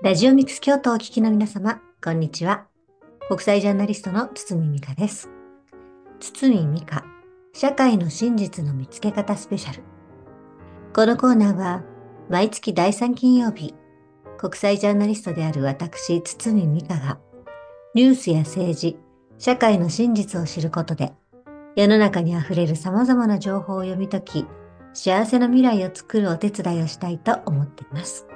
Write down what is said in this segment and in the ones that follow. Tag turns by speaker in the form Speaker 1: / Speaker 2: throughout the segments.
Speaker 1: ラジオミックス京都をお聞きの皆様、こんにちは。国際ジャーナリストの堤美香です。堤美香、社会の真実の見つけ方スペシャル。このコーナーは、毎月第3金曜日、国際ジャーナリストである私、堤美香が、ニュースや政治、社会の真実を知ることで、世の中にあふれる様々な情報を読み解き、幸せな未来を作るお手伝いをしたいと思っています。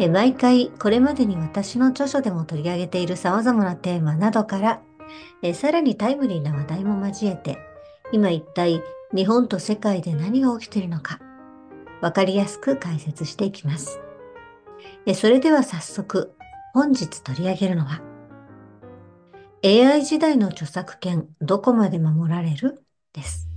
Speaker 1: え毎回これまでに私の著書でも取り上げている様々なテーマなどからえさらにタイムリーな話題も交えて今一体日本と世界で何が起きているのかわかりやすく解説していきます。えそれでは早速本日取り上げるのは AI 時代の著作権どこまで守られる？です。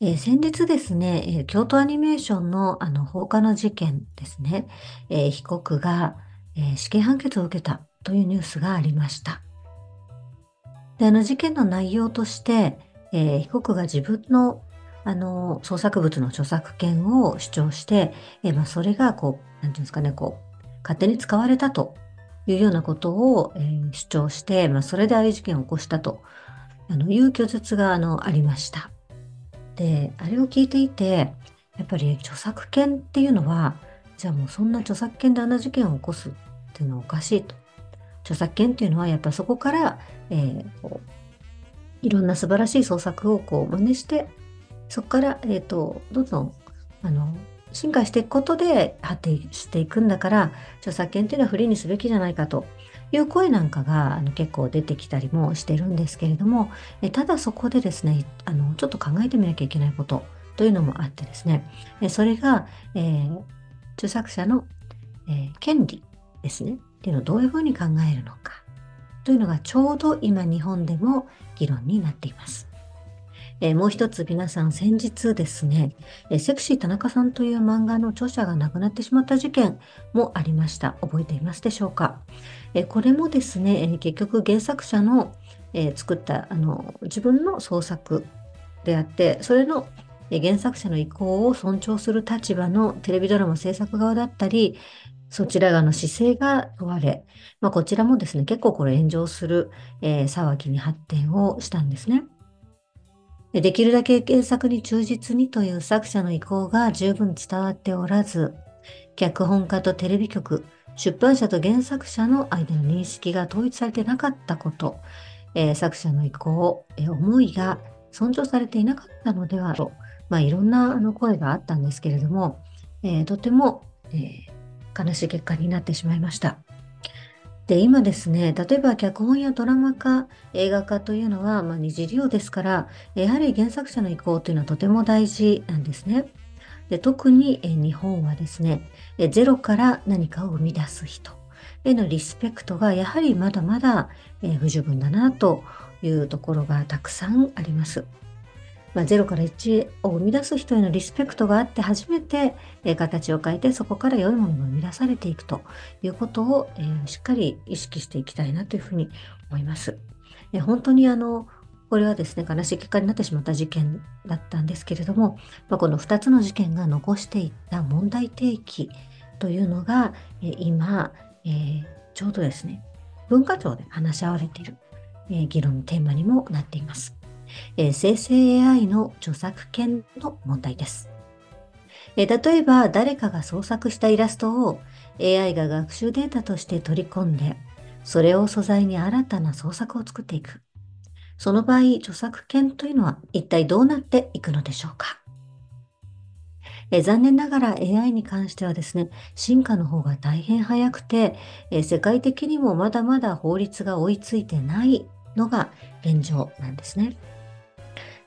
Speaker 1: えー、先日ですね、えー、京都アニメーションのあの放火の事件ですね、えー、被告が、え死刑判決を受けたというニュースがありました。であの事件の内容として、え被告が自分のあの創作物の著作権を主張して、えまあ、それがこう、なんていうんですかね、こう、勝手に使われたというようなことを、え主張して、まあ、それでああいう事件を起こしたとあのいう供述があのありました。であれを聞いていてやっぱり著作権っていうのはじゃあもうそんな著作権であんな事件を起こすっていうのはおかしいと。著作権っていうのはやっぱそこから、えー、こういろんな素晴らしい創作をこう真似してそこから、えーと、どんどんあの進化していくことで発展していくんだから著作権っていうのはフリーにすべきじゃないかという声なんかがあの結構出てきたりもしてるんですけれどもえただそこでですねあのちょっと考えてみなきゃいけないことというのもあってですねえそれが、えー、著作者の、えー、権利ですねっていうのをどういうふうに考えるのかというのがちょうど今日本でも議論になっています。えー、もう一つ皆さん先日ですね、えー、セクシー田中さんという漫画の著者が亡くなってしまった事件もありました。覚えていますでしょうか？えー、これもですね、え結局原作者の、え作ったあの自分の創作であって、それの原作者の意向を尊重する立場のテレビドラマ制作側だったり、そちら側の姿勢が問われ、まあ、こちらもですね、結構これ炎上する、えー、騒ぎに発展をしたんですね。できるだけ原作に忠実にという作者の意向が十分伝わっておらず、脚本家とテレビ局、出版社と原作者の間の認識が統一されてなかったこと、えー、作者の意向、えー、思いが尊重されていなかったのではと、まあ、いろんなあの声があったんですけれども、えー、とても、え悲しい結果になってしまいました。で、今ですね、例えば脚本やドラマ化、映画化というのは、まあ、二次利用ですから、やはり原作者の意向というのはとても大事なんですね。で特に日本はですね、ゼロから何かを生み出す人へのリスペクトがやはりまだまだ不十分だなというところがたくさんあります。まあ、0から1を生み出す人へのリスペクトがあって初めて、え形を変えてそこから良いものが生み出されていくということを、えー、しっかり意識していきたいなというふうに思います。え本当にあのこれはですね悲しい結果になってしまった事件だったんですけれども、まあ、この2つの事件が残していった問題提起というのが、え今、え、ちょうどですね文化庁で話し合われている、え議論のテーマにもなっています。えー、生成 AI の著作権の問題です。えー、例えば誰かが創作したイラストを AI が学習データとして取り込んで、それを素材に新たな創作を作っていく。その場合、著作権というのは一体どうなっていくのでしょうか？え残念ながら AI に関してはですね、進化の方が大変早くて、え世界的にもまだまだ法律が追いついてないのが現状なんですね。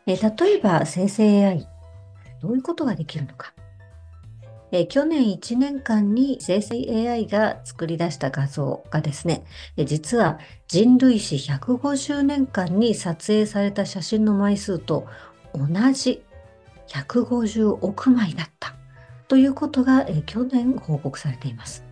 Speaker 1: え例えば生成 AI、どういうことができるのか。え去年1年間に生成 AI が作り出した画像がですね、え実は人類史150年間に撮影された写真の枚数と同じ150億枚だったということが、え去年報告されています。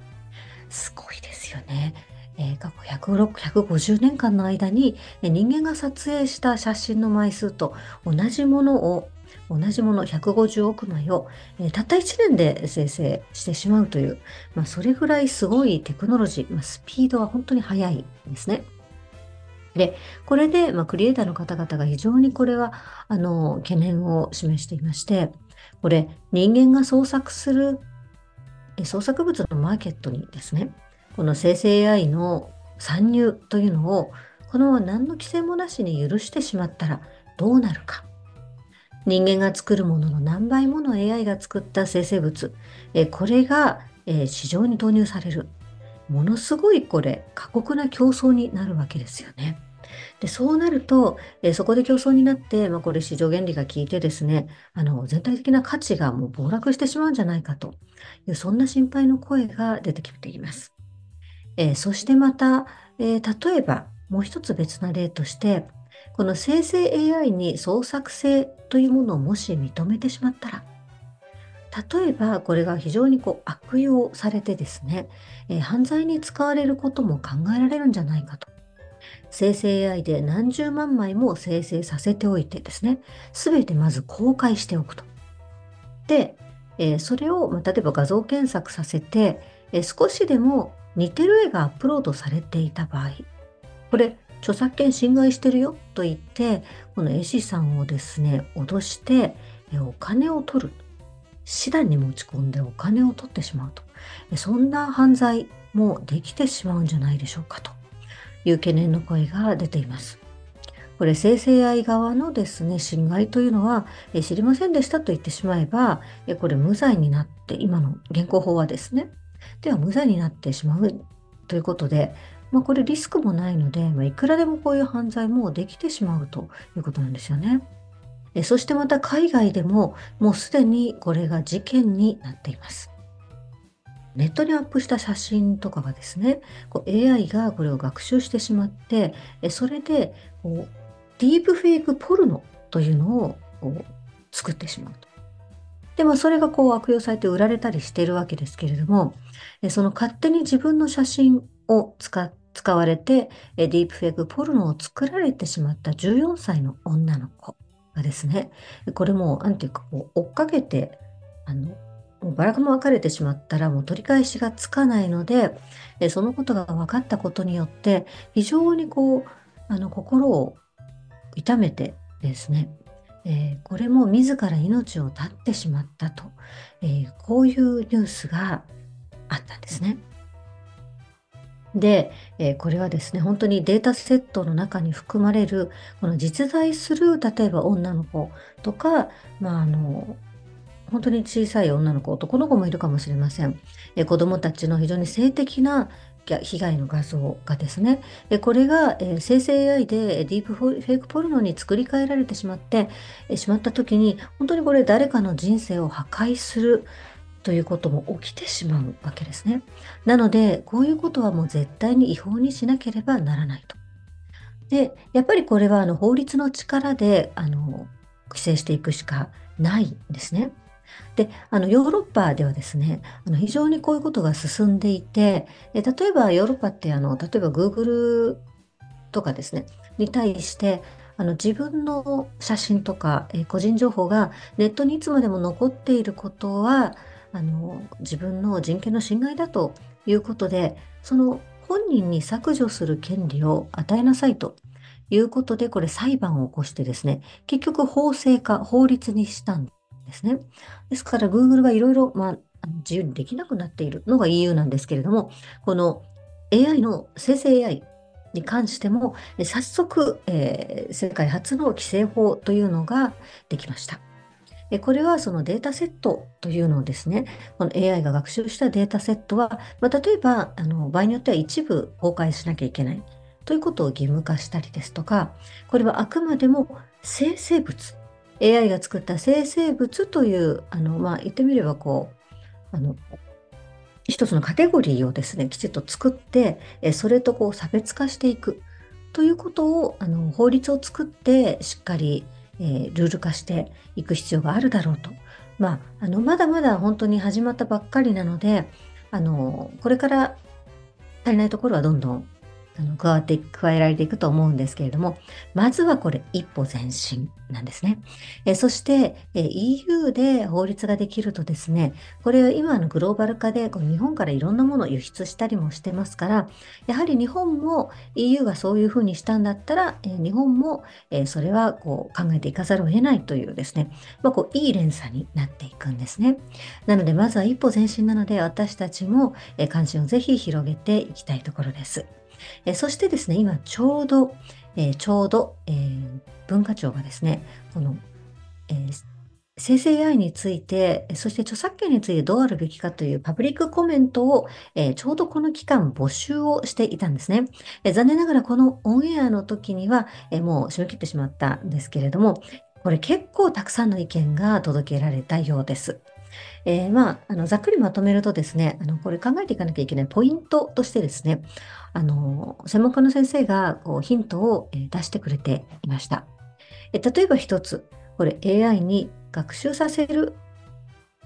Speaker 1: すごいですよね。え、過去150年間の間に人間が撮影した写真の枚数と同じものを同じもの150億枚を、え、たった1年で生成してしまうという、まあ、それぐらいすごいテクノロジー、まあ、スピードは本当に速いんですね。で、これで、まあ、クリエイターの方々が非常にこれは、あの、懸念を示していまして、これ、人間が創作する創作物のマーケットにですね、この生成 AI の参入というのを、この何の規制もなしに許してしまったらどうなるか。人間が作るものの何倍もの AI が作った生成物、えこれが、え市場に投入される。ものすごいこれ過酷な競争になるわけですよね。でそうなると、えそこで競争になって、まあ、これ市場原理が効いてですねあの全体的な価値がもう暴落してしまうんじゃないかというそんな心配の声が出てきています。えー、そしてまた、えー、例えばもう一つ別な例としてこの生成 AI に創作性というものをもし認めてしまったら例えばこれが非常にこう悪用されてですね、えー、犯罪に使われることも考えられるんじゃないかと。生成 AI で何十万枚も生成させておいてですね、すべてまず公開しておくと。で、えー、それを、ま、例えば画像検索させて、えー、少しでも似てる絵がアップロードされていた場合、これ、著作権侵害してるよと言って、この絵師さんをですね、脅して、お金を取る。手段に持ち込んでお金を取ってしまうと。そんな犯罪もできてしまうんじゃないでしょうかという懸念の声が出ています。これ生成 AI 側のですね、侵害というのは、知りませんでしたと言ってしまえば、これ無罪になって、今の現行法はですね、では無罪になってしまうということで、まあ、これリスクもないので、まあ、いくらでもこういう犯罪もできてしまうということなんですよね。えそしてまた海外でももうすでにこれが事件になっています。ネットにアップした写真とかがですね、AI がこれを学習してしまって、えそれでこうディープフェイクポルノというのを作ってしまうと。でもそれがこう悪用されて売られたりしているわけですけれども、その勝手に自分の写真を使使われて、ディープフェイクポルノを作られてしまった14歳の女の子がですね、これも、なんていうか、追っかけて、あの、バラがも別れてしまったらもう取り返しがつかないので、そのことが分かったことによって、非常にこう、あの、心を痛めてですね、えー、これも自ら命を絶ってしまったと、えー、こういうニュースがあったんですね。で、えー、これはですね、本当にデータセットの中に含まれる、この実在する、例えば女の子とか、まあ、あの、本当に小さい女の子、男の子もいるかもしれません。えー、子供たちの非常に性的な被害の画像がですね、これが生成 AI でディープフェイクポルノに作り変えられてしまってしまった時に、本当にこれ誰かの人生を破壊するということも起きてしまうわけですね。なので、こういうことはもう絶対に違法にしなければならないと。で、やっぱりこれはあの法律の力であの規制していくしかないんですね。で、あの、ヨーロッパではですね、あの非常にこういうことが進んでいて、え例えばヨーロッパって、あの、例えば Google とかですね、に対して、あの自分の写真とか、え個人情報がネットにいつまでも残っていることはあの自分の人権の侵害だということでその本人に削除する権利を与えなさいということでこれ裁判を起こしてですね結局法制化法律にしたんですね。ですから Google がいろいろ、自由にできなくなっているのが EU なんですけれども、この AI の生成 AI に関しても、早速、えー、世界初の規制法というのができました。これはそのデータセットというのをですね、この AI が学習したデータセットは、まあ、例えばあの場合によっては一部公開しなきゃいけないということを義務化したりですとか、これはあくまでも生成物 AI が作った生成物という、あの、まあ、言ってみればこう、あの、一つのカテゴリーをですね、きちっと作って、えそれとこう差別化していくということを、あの、法律を作ってしっかり、えー、ルール化していく必要があるだろうと。まあ、あの、まだまだ本当に始まったばっかりなので、あの、これから足りないところはどんどんあの加わって加えられていくと思うんですけれども、まずはこれ一歩前進なんですね。えそして、え EU で法律ができるとですね、これは今のグローバル化でこの日本からいろんなものを輸出したりもしてますから、やはり日本も EU がそういうふうにしたんだったら、え日本も、えそれはこう考えていかざるを得ないというですね、まあ、こういい連鎖になっていくんですね。なのでまずは一歩前進なので私たちも、え関心をぜひ広げていきたいところです。えそしてですね、今ちょうど、えちょうど、えー、文化庁がですね、この、えー、生成 AI について、そして著作権についてどうあるべきかというパブリックコメントを、えー、ちょうどこの期間募集をしていたんですね。えー、残念ながらこのオンエアの時には、えー、もう締め切ってしまったんですけれども、これ結構たくさんの意見が届けられたようです。えー、まあ、あのざっくりまとめるとですね、あのこれ考えていかなきゃいけないポイントとしてですね、あの専門家の先生がこうヒントを出してくれていました。え例えば一つ、これ AI に学習させる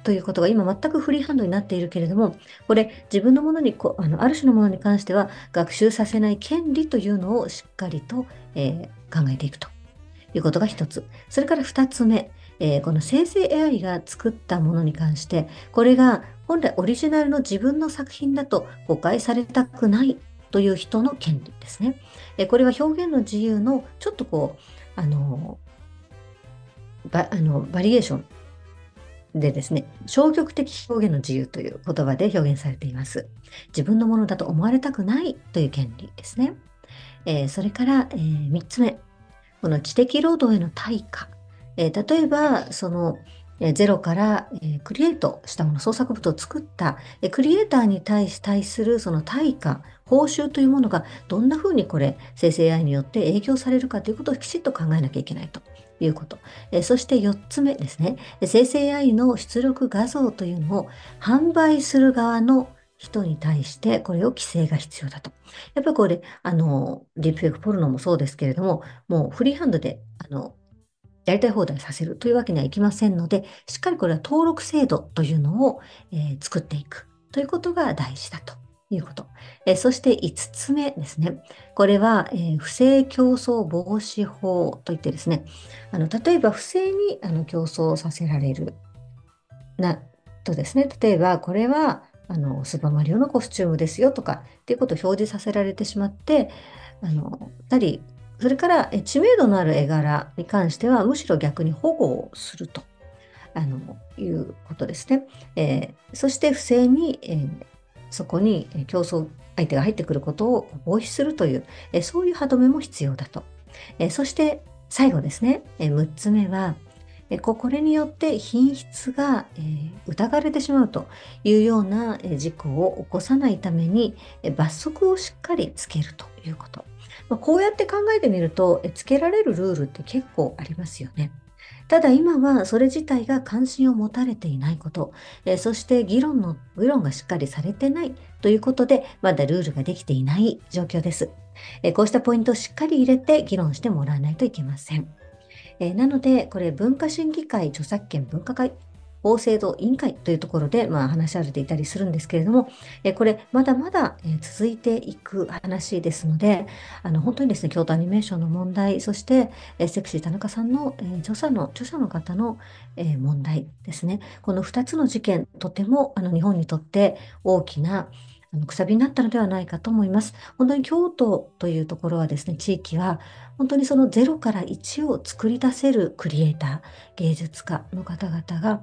Speaker 1: ということが今全くフリーハンドになっているけれども、これ自分のものにこあの、ある種のものに関しては学習させない権利というのをしっかりと、えー、考えていくということが一つ。それから二つ目、えー、この生成 AI が作ったものに関して、これが本来オリジナルの自分の作品だと誤解されたくないという人の権利ですね。えー、これは表現の自由のちょっとこう、あのバあのバリエーションでですね、消極的表現の自由という言葉で表現されています。自分のものだと思われたくないという権利ですね。えー、それから、えー、3つ目、この知的労働への対価。え、例えば、その、えゼロから、えクリエイトしたもの、創作物を作った、えクリエイターに対し対するその対価、報酬というものがどんなふうにこれ、生成 AI によって影響されるかということをきちっと考えなきゃいけないということ。えそして4つ目ですね。生成 AI の出力画像というのを販売する側の人に対してこれを規制が必要だと。やっぱりこれ、あの、ディープフェイクポルノもそうですけれども、もうフリーハンドで、あの、やりたい放題させるというわけにはいきませんので、しっかりこれは登録制度というのを、えー、作っていくということが大事だということ。えー、そして5つ目ですね。これは、えー、不正競争防止法といってですね、あの例えば不正にあの競争させられるなとですね、例えばこれはあのスーパーマリオのコスチュームですよとかっていうことを表示させられてしまって、あのたりそれから知名度のある絵柄に関してはむしろ逆に保護をするとあのいうことですね。えー、そして不正に、えー、そこに競争相手が入ってくることを防止するという、えー、そういう歯止めも必要だと。えそして最後ですね、え6つ目は、えこれによって品質が、え疑われてしまうというような、事故を起こさないために、え罰則をしっかりつけるということ。まあ、こうやって考えてみると、つけられるルールって結構ありますよね。ただ今はそれ自体が関心を持たれていないこと、えそして議論の、議論がしっかりされてないということで、まだルールができていない状況です。えこうしたポイントをしっかり入れて議論してもらわないといけません。えなので、これ文化審議会著作権分科会法制度委員会というところで、まあ、話し合われていたりするんですけれども、えこれ、まだまだ、続いていく話ですので、あの本当にですね、京都アニメーションの問題、そして、えセクシー田中さんの、え著者の、著者の方の、え問題ですね。この2つの事件、とてもあの日本にとって大きなあのくさびになったのではないかと思います。本当に京都というところはですね、地域は本当にその0から1を作り出せるクリエイター、芸術家の方々が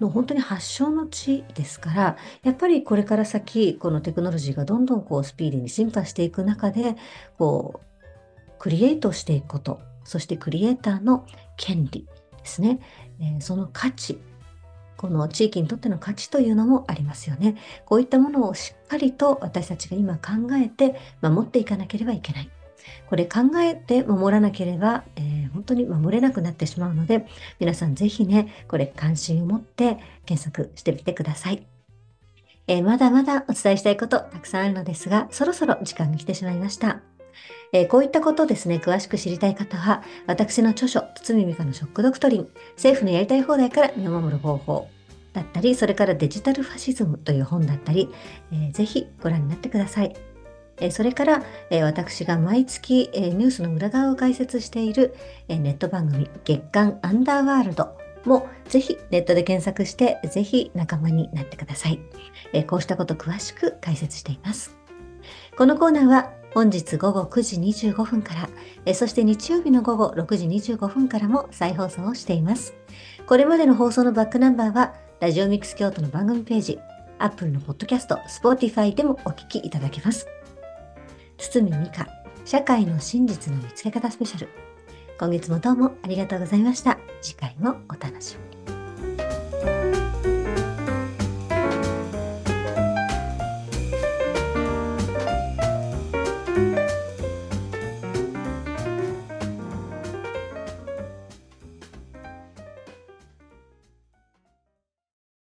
Speaker 1: の本当に発祥の地ですから、やっぱりこれから先、このテクノロジーがどんどんこうスピーディーに進化していく中で、こう、クリエイトしていくこと、そしてクリエイターの権利ですね、え、その価値、この地域にとっての価値というのもありますよね。こういったものをしっかりと私たちが今考えて守っていかなければいけない。これ考えて守らなければ、えー、本当に守れなくなってしまうので、皆さんぜひね、これ関心を持って検索してみてください。えー、まだまだお伝えしたいことたくさんあるのですが、そろそろ時間が来てしまいました。えー、こういったことをですね、詳しく知りたい方は、私の著書、堤美香のショックドクトリン、政府のやりたい放題から身を守る方法だったり、それからデジタルファシズムという本だったり、えー、ぜひご覧になってください。それから、私が毎月、ニュースの裏側を解説している、ネット番組月刊アンダーワールドもぜひネットで検索してぜひ仲間になってください。こうしたこと詳しく解説しています。このコーナーは本日午後9時25分から、そして日曜日の午後6時25分からも再放送をしています。これまでの放送のバックナンバーは、ラジオミックス京都の番組ページ、Apple のポッドキャスト、Spotify でもお聞きいただけます。堤美香、社会の真実の見つけ方スペシャル。今月もどうもありがとうございました。次回もお楽しみに。